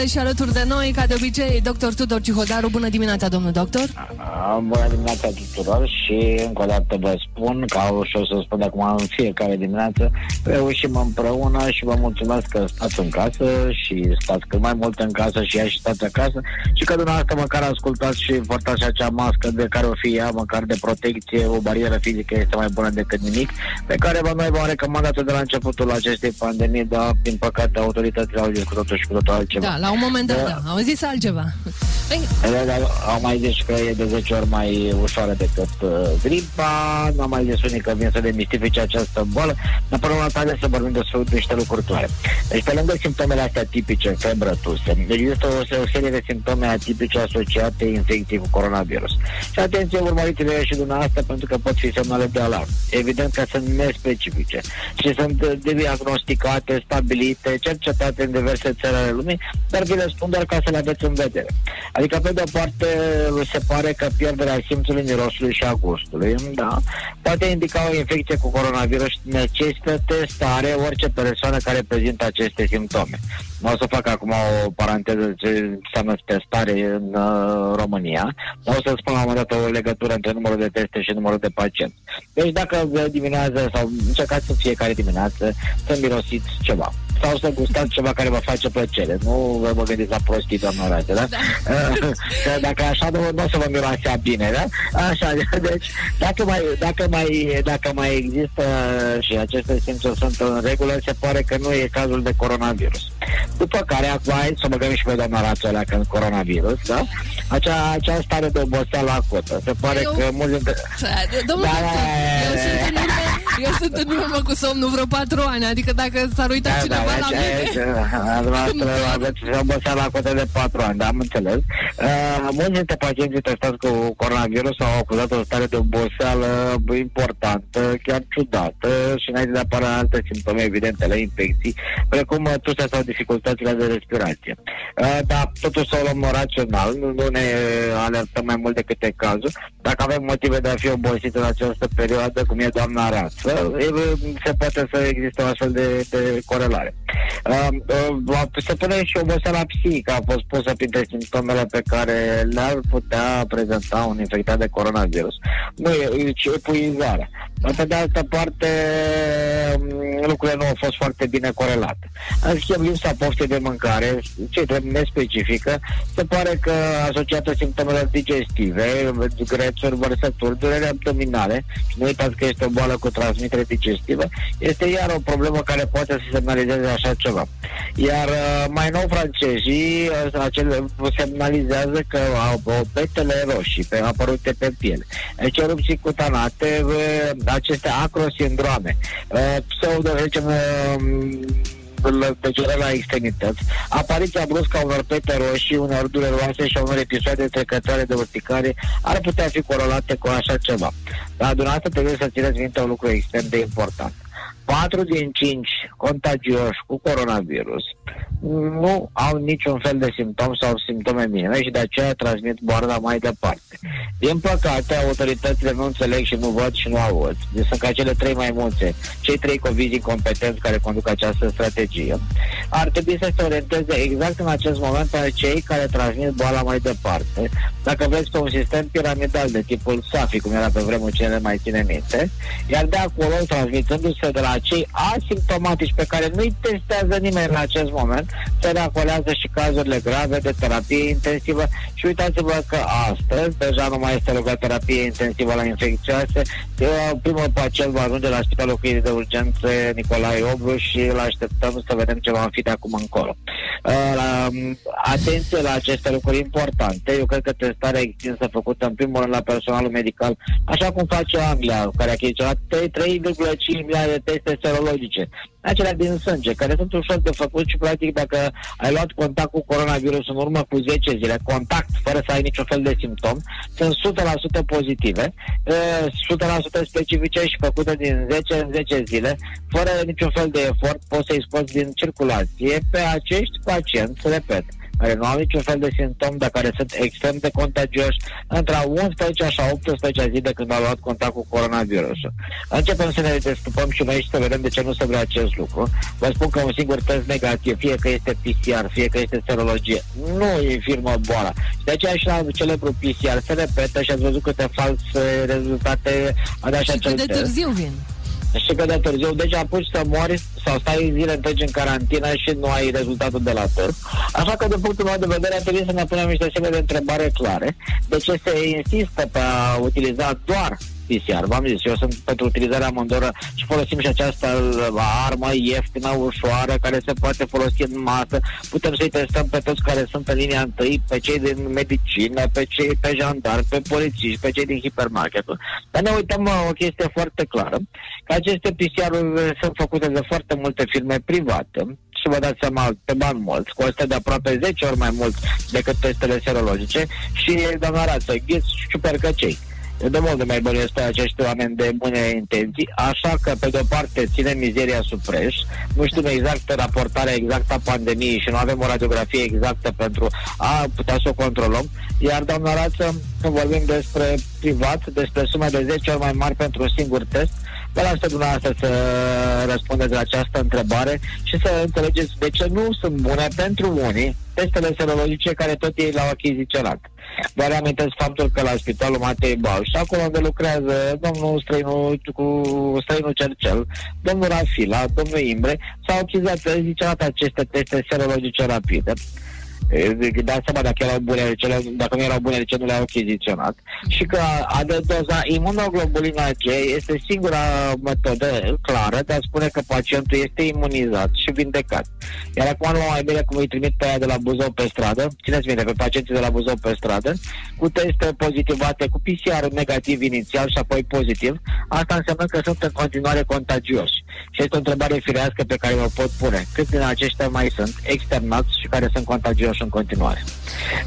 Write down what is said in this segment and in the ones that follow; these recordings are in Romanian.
Deci alături de noi, ca de obicei, doctor Tudor Cihodaru. Bună dimineața, domnul doctor! Bună dimineața tuturor și încă o dată vă spun, ca și o să spun de acum în fiecare dimineață, reușim împreună și vă mulțumesc că stați în casă și stați cât mai mult în casă și ea și stați acasă și că dumneavoastră măcar ascultați și portați acea mască de care o fi ea, măcar de protecție, o barieră fizică este mai bună decât nimic, pe care vă noi v-am recomandat de la începutul acestei pandemii, dar din păcate autoritățile au zis cu totul și cu totul altceva. Da, la un moment dat, da. Au zis altceva. Păi... Au mai zis că e de 10 ori mai ușoară decât uh, gripa, n-am mai zis unii că vin să demistifice această boală, dar până la urmă să vorbim despre niște lucruri clare. Deci, pe lângă simptomele astea tipice, febră, tuse, deci există o, o serie de simptome atipice asociate infecției cu coronavirus. Și atenție, urmăriți-le și dumneavoastră, pentru că pot fi semnale de alarm. Evident că sunt nespecifice și sunt diagnosticate, stabilite, cercetate în diverse țări ale lumii, dar vi le spun doar ca să le aveți în vedere. Adică, pe de-o parte, se pare că pierderea simțului mirosului și a gustului, da, poate indica o infecție cu coronavirus și necesită testare orice persoană care prezintă aceste simptome. Nu o să fac acum o paranteză ce înseamnă testare în uh, România, dar o să spun la un moment dat o legătură între numărul de teste și numărul de pacienți. Deci dacă dimineața sau încercați în fiecare dimineață să mirosiți ceva sau să gustați ceva care vă face plăcere. Nu vă, vă gândiți la prostii, doamna Rade, da? da. dacă așa, nu, nu o să vă miroasea bine, da? Așa, deci, dacă mai, dacă mai, dacă mai există și aceste simțuri sunt în regulă, se pare că nu e cazul de coronavirus. După care, acum, să mă gândim și pe doamna Rațu alea când coronavirus, da? Acea, acea stare de oboseală acută. Se pare eu... că mulți dintre... Domnul da, eu sunt în urmă, eu sunt în urmă cu somnul vreo patru ani, adică dacă s-ar uita da, cineva da, la mine... Dumneavoastră aveți oboseală acută de patru ani, da, am înțeles. Uh, mulți dintre pacienții testați cu coronavirus au acuzat o stare de oboseală importantă, chiar ciudată și înainte de apare alte simptome evidente la infecții, precum tusea sau dificultățile de respirație. Uh, dar totuși să o luăm rațional, nu, nu ne alertăm mai mult decât e cazul. Dacă avem motive de a fi obosit în această perioadă, cum e doamna Rață, se poate să existe o astfel de, de corelare. Uh, uh, se pune și oboseala psihică, a fost pusă printre simptomele pe care le-ar putea prezenta un infectat de coronavirus. Nu e, ci epuizarea. Pe de altă parte, um, lucrurile nu au fost foarte bine corelate. În schimb, lipsa poftei de mâncare, ce trebuie nespecifică, se pare că asociată simptomelor digestive, grețuri, vărsături, durere abdominale, și nu uitați că este o boală cu transmitere digestivă, este iar o problemă care poate să semnalizeze așa ceva. Iar uh, mai nou francezii uh, acele, semnalizează că au petele roșii pe, apărute pe piele. Deci erupții cutanate, uh, aceste acrosindrome, pseudo, zicem, tăcere la extremități, apariția bruscă a unor pete roșii, unor dureroase și a unor episoade trecătoare de urticare ar putea fi corelate cu așa ceva. Dar dumneavoastră trebuie să țineți minte un lucru extrem de important. 4 din 5 contagioși cu coronavirus nu au niciun fel de simptom sau simptome minime și de aceea transmit boala mai departe. Din păcate, autoritățile nu înțeleg și nu văd și nu aud. Deci sunt ca cele trei mai multe, cei trei covizi incompetenți care conduc această strategie. Ar trebui să se orienteze exact în acest moment pe cei care transmit boala mai departe. Dacă vreți pe un sistem piramidal de tipul SAFI, cum era pe vremuri cele mai ține minte, iar de acolo, transmitându-se de la cei asimptomatici pe care nu-i testează nimeni în acest moment, se reacolează și cazurile grave de terapie intensivă și uitați-vă că astăzi deja nu mai este logoterapie intensivă la infecțioase. Primul pacient va ajunge la Spitalul Clinic de Urgențe Nicolae Obru și îl așteptăm să vedem ce va fi de acum încolo. Uh, atenție la aceste lucruri importante. Eu cred că testarea extinsă făcută în primul rând la personalul medical, așa cum face Anglia, care a achiziționat 3,5 miliarde de teste serologice acelea din sânge, care sunt ușor de făcut și practic dacă ai luat contact cu coronavirus în urmă cu 10 zile, contact fără să ai niciun fel de simptom, sunt 100% pozitive, 100% specifice și făcute din 10 în 10 zile, fără niciun fel de efort, poți să-i scoți din circulație pe acești pacienți, repet, care nu au niciun fel de simptom, dar care sunt extrem de contagioși, între a 11 și a 18 zi de când au luat contact cu coronavirusul. Începem să ne destupăm și noi și să vedem de ce nu se vrea acest lucru. Vă spun că un singur test negativ, fie că este PCR, fie că este serologie, nu infirmă boala. Și de aceea și la celebru PCR se repetă și ați văzut câte false rezultate de așa Și cât de târziu vin și că de târziu, deci apuci să mori sau stai zile întregi în carantină și nu ai rezultatul de la test. Așa că, de punctul meu de vedere, trebuie să ne punem niște semne de întrebare clare. De ce se insistă pe a utiliza doar PCR. V-am zis, eu sunt pentru utilizarea amândoră și folosim și această armă ieftină, ușoară, care se poate folosi în masă. Putem să-i testăm pe toți care sunt în linia întâi, pe cei din medicină, pe cei pe jandar, pe polițiști, pe cei din hipermarket. Dar ne uităm o chestie foarte clară, că aceste PCR-uri sunt făcute de foarte multe firme private și vă dați seama pe bani mulți, costă de aproape 10 ori mai mult decât testele serologice și, doamna Rață, ghiți ciupercăcei de mult de mai bănuiesc pe acești oameni de bune intenții, așa că, pe de o parte, ținem mizeria sub preș, nu știm exact raportarea exactă a pandemiei și nu avem o radiografie exactă pentru a putea să o controlăm, iar, doamna Rață, când vorbim despre privat, despre sume de 10 ori mai mari pentru un singur test, Vă las pe dumneavoastră să răspundeți la această întrebare și să înțelegeți de ce nu sunt bune pentru unii testele serologice care tot ei l-au achiziționat. Vă reamintesc faptul că la Spitalul Matei Bauș, acolo unde lucrează domnul străinul, cu străinul Cercel, domnul Rafila, domnul Imbre, s-au achiziționat aceste teste serologice rapide dați seama dacă erau bune, de ce, dacă nu erau bune, de ce nu le-au achiziționat. Și că doza imunoglobulina G este singura metodă clară de a spune că pacientul este imunizat și vindecat. Iar acum nu mai bine cum îi trimit pe aia de la Buzău pe stradă, țineți minte, pe pacienții de la Buzău pe stradă, cu teste pozitivate, cu PCR negativ inițial și apoi pozitiv, asta înseamnă că sunt în continuare contagioși. Și este o întrebare firească pe care o pot pune. Câți din aceștia mai sunt externați și care sunt contagioși în continuare?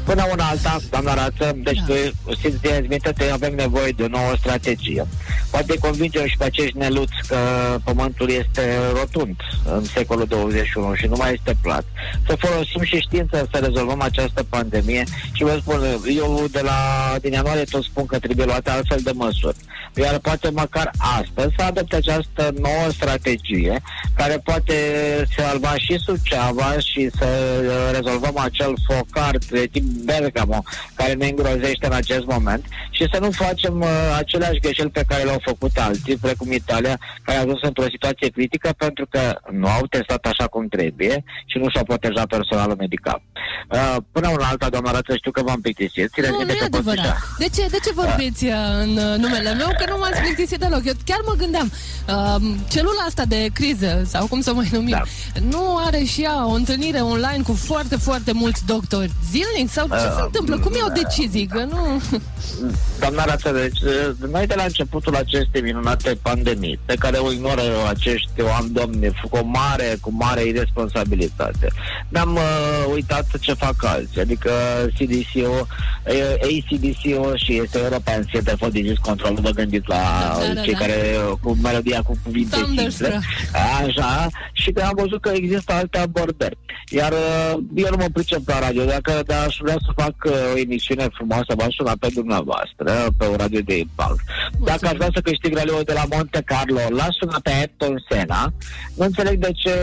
Până una alta, doamna Rață, deci da. tu simți minte că avem nevoie de o nouă strategie. Poate convingem și pe acești neluți că pământul este rotund în secolul 21 și nu mai este plat. Să folosim și știința să rezolvăm această pandemie și vă spun, eu de la din ianuarie tot spun că trebuie luate altfel de măsuri. Iar poate măcar astăzi să adopte această nouă strategie care poate salva și Suceava și să rezolvăm acel focar de tip Bergamo care ne îngrozește în acest moment și să nu facem uh, aceleași greșeli pe care le-au făcut alții, precum Italia, care a ajuns într-o situație critică pentru că nu au testat așa cum trebuie și nu și-au protejat personalul medical. Uh, până una alta, doamna Rață, știu că v-am plictisit. Nu, nu e adevărat. De ce, de ce vorbiți uh. în uh, numele meu? Că nu m-ați plictisit deloc. Eu chiar mă gândeam, uh, celula asta de criză, sau cum să mai numim, da. nu are și ea o întâlnire online cu foarte, foarte mulți doctori zilnic? Sau ce uh, se întâmplă? Cum iau decizii? Că nu... Doamna Rață, deci noi de la începutul acestei minunate pandemii, pe care o ignoră acești oameni domni cu o mare, cu mare irresponsabilitate, ne-am uh, uitat ce fac alții, adică CDC-ul, ACDC-ul și este European Center for Disease Control, vă gândiți la da, da, cei da. care cu melodia cu cuvinte simple. Așa, și că am văzut că există alte abordări. Iar uh, eu nu mă pricep la radio, dacă da, aș vrea să fac uh, o emisiune frumoasă, v-aș suna pe dumneavoastră, pe o radio de impact. Dacă aș vrea să câștig raliul de la Monte Carlo, las suna pe Ayrton Senna. Nu înțeleg de ce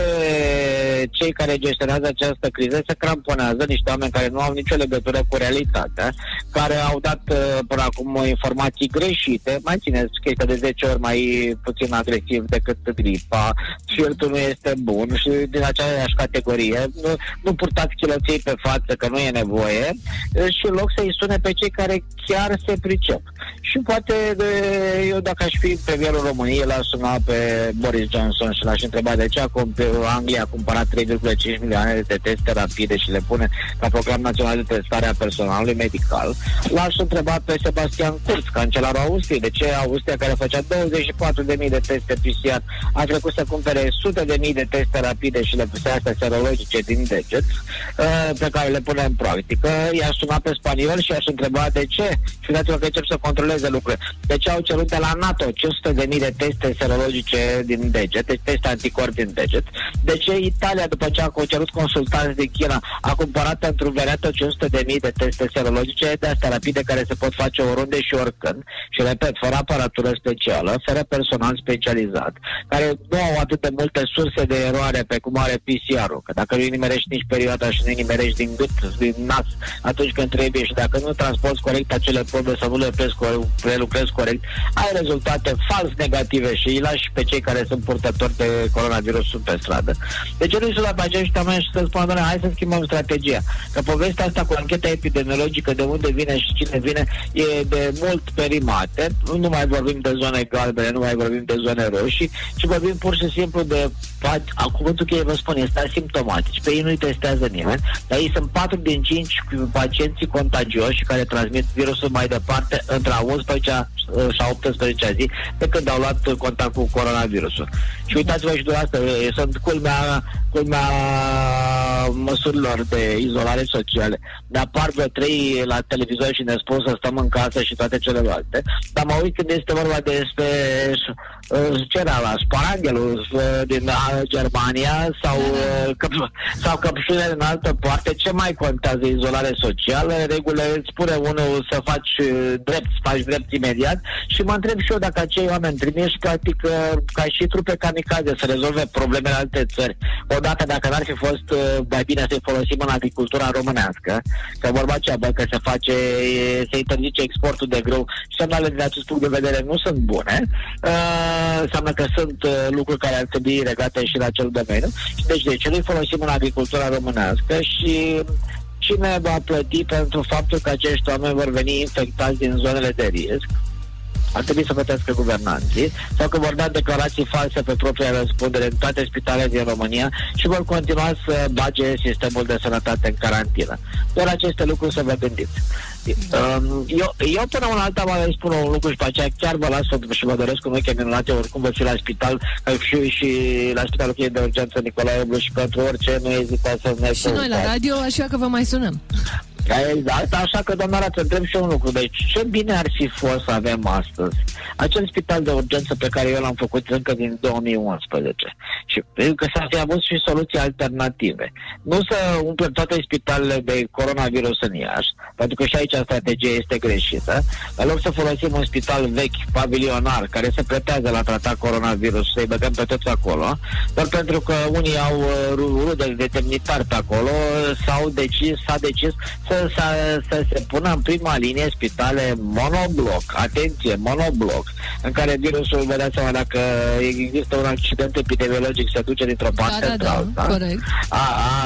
cei care gestionează această criză se cramponează niște oameni care nu au nicio legătură cu realitatea, care au dat uh, până acum informații greșite, mai țineți chestia de 10 ori mai puțin agresiv decât gripa, flirtul nu este bun și din aceeași categorie, nu, nu purtați chiloței pe față că nu e nevoie și în loc să-i sune pe cei care chiar se pricep. Și poate de, eu dacă aș fi premierul României l-aș suna pe Boris Johnson și l-aș întreba de ce a Anglia a cumpărat 3,5 milioane de teste rapide și le pune ca program național de testare a personalului medical medical, l-aș întreba pe Sebastian Kurz, cancelarul Austriei, de ce Austria, care făcea 24.000 de teste PCR, a trecut să cumpere sute de mii de teste rapide și le puse astea serologice din deget, uh, pe care le pune în practică. I-aș suna pe spaniol și aș întreba de ce. Și dați-vă că încep să controleze lucrurile. De ce au cerut de la NATO 500 de mii de teste serologice din deget, deci teste anticorpi din deget? De ce Italia, după ce a cerut consultanți din China, a cumpărat pentru vereată 500 de mii de teste serologice de astea rapide care se pot face oriunde și oricând și repet, fără aparatură specială, fără personal specializat, care nu au atât de multe surse de eroare pe cum are PCR-ul, că dacă nu nimerești nici perioada și nu nimerești din gât, din nas, atunci când trebuie și dacă nu transporti corect acele probe sau nu le prelucrezi corect, ai rezultate fals negative și îi lași pe cei care sunt purtători de coronavirus pe stradă. Deci nu sunt la acești oameni și să spună, hai să schimbăm strategia. Că povestea asta cu ancheta epidemiologică, de unde vine și cine vine, e de mult perimate. Nu mai vorbim de zone galbene, nu mai vorbim de zone roșii, ci vorbim pur și simplu de cuvântul cheie vă spun, este asimptomatici. Pe ei nu-i testează nimeni, dar ei sunt 4 din 5 pacienții contagioși care transmit virusul mai departe între a 11 și a 18 zi de când au luat contact cu coronavirusul. Și uitați-vă și dumneavoastră, sunt culmea, culmea măsurilor de izolare sociale. Ne apar vreo trei la televizor și ne spun să stăm în casă și toate celelalte. Dar mă uit când este vorba despre ce era la Sparanghelul din Germania sau, uh, sau căpșune în altă parte, ce mai contează izolare socială? Regulile îți spune unul să faci uh, drept, să faci drept imediat și mă întreb și eu dacă acei oameni trimiși practic uh, ca și trupe kamikaze să rezolve problemele alte țări. Odată dacă n-ar fi fost mai bine să-i folosim în agricultura românească, că vorba cea bă, că se face, se interzice exportul de grâu. Și semnalele din acest punct de vedere nu sunt bune, uh, înseamnă că sunt uh, lucruri care ar trebui legate și la acel domeniu. Deci de ce nu folosim în agricultura românească și cine va plăti pentru faptul că acești oameni vor veni infectați din zonele de risc ar trebui să plătească guvernanții sau că vor da declarații false pe propria răspundere în toate spitalele din România și vor continua să bage sistemul de sănătate în carantină. Doar aceste lucruri să vă gândiți. Um, eu, eu până una alta vă spun un lucru și pe aceea chiar vă las și vă doresc un weekend minunat, oricum vă fi la spital și, și la spitalul cheie de urgență Nicolae Oblu și pentru orice nu ezitați să ne Și noi la radio, așa că vă mai sunăm. Exact, așa că, doamna Rață, întreb și un lucru. Deci, ce bine ar fi fost să avem astăzi acel spital de urgență pe care eu l-am făcut încă din 2011 și că să fi avut și soluții alternative. Nu să umplem toate spitalele de coronavirus în Iași, pentru că și aici strategia este greșită. În loc să folosim un spital vechi, pavilionar, care se pretează la tratat coronavirus, să-i băgăm pe toți acolo, doar pentru că unii au uh, rude de demnitari pe acolo, s-au decis, s-a decis să să, să se pună în prima linie spitale monobloc, atenție, monobloc, în care virusul, vă dați seama, dacă există un accident epidemiologic, se duce dintr-o da, parte da, da, într-alta. Da, corect. A,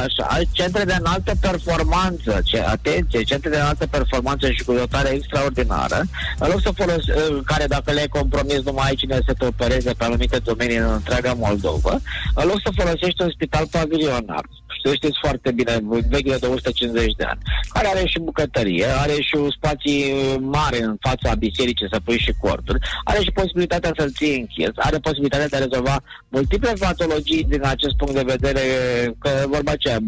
așa, centre de înaltă performanță, ce, atenție, centre de înaltă performanță și cu dotare extraordinară, în loc să folos, care dacă le-ai compromis numai aici ne să te opereze pe anumite domenii în întreaga Moldova, în loc să folosești un spital pavilionar să știți foarte bine, vechi de 150 de ani, care are și bucătărie, are și spații mari în fața bisericii să pui și corturi, are și posibilitatea să-l ții închis, are posibilitatea de a rezolva multiple patologii din acest punct de vedere, că vorba aceea,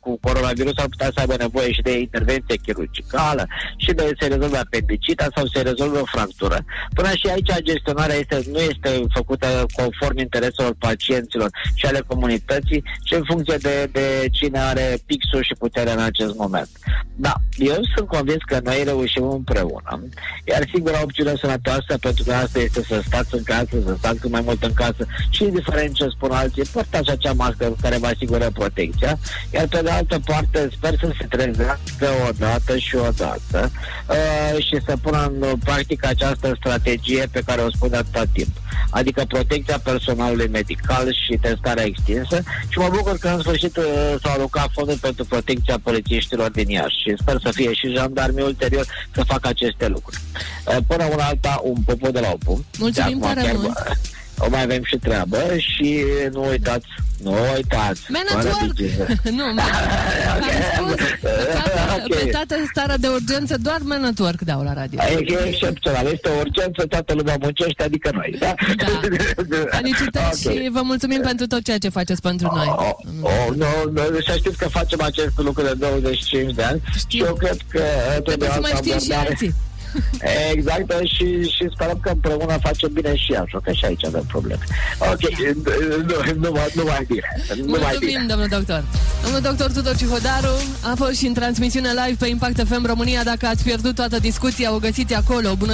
cu coronavirus ar putea să aibă nevoie și de intervenție chirurgicală și de se rezolve apendicita sau se rezolve o fractură. Până și aici gestionarea este, nu este făcută conform intereselor pacienților și ale comunității, ci în funcție de, de cine are pixul și puterea în acest moment. Da, eu sunt convins că noi reușim împreună, iar singura opțiune sănătoasă pentru asta este să stați în casă, să stați cât mai mult în casă și indiferent ce spun alții, portați acea mască care vă asigură protecția, iar pe de altă parte sper să se trezească odată și odată uh, și să pună în practică această strategie pe care o spun de atâta timp, adică protecția personalului medical și testarea extinsă și mă bucur că în sfârșit uh, s-au alocat fonduri pentru protecția polițiștilor din Iași și sper să fie și jandarmii ulterior să facă aceste lucruri. Uh, până una alta, un popo de la opum. Mulțumim tare mult! O mai avem și treabă și nu uitați, nu uitați. Man at work! nu, man. Am spus, pe tată starea de urgență, doar Man at work dau la radio. E excepțional, este o urgență, toată lumea muncește, adică noi, da? Da. Felicitări okay. și vă mulțumim pentru tot ceea ce faceți pentru noi. Oh, oh, no, no, să știți că facem acest lucru de 25 de ani Știu. și eu cred că trebuie să mai știm și alții. Exact, și, și sperăm că împreună facem bine și așa, că și aici avem probleme. Ok, da. nu, nu, nu mai bine. Nu Mulțumim, mai bine. domnul doctor. Domnul doctor Tudor Cihodaru a fost și în transmisiune live pe Impact FM România. Dacă ați pierdut toată discuția, o găsiți acolo. Bună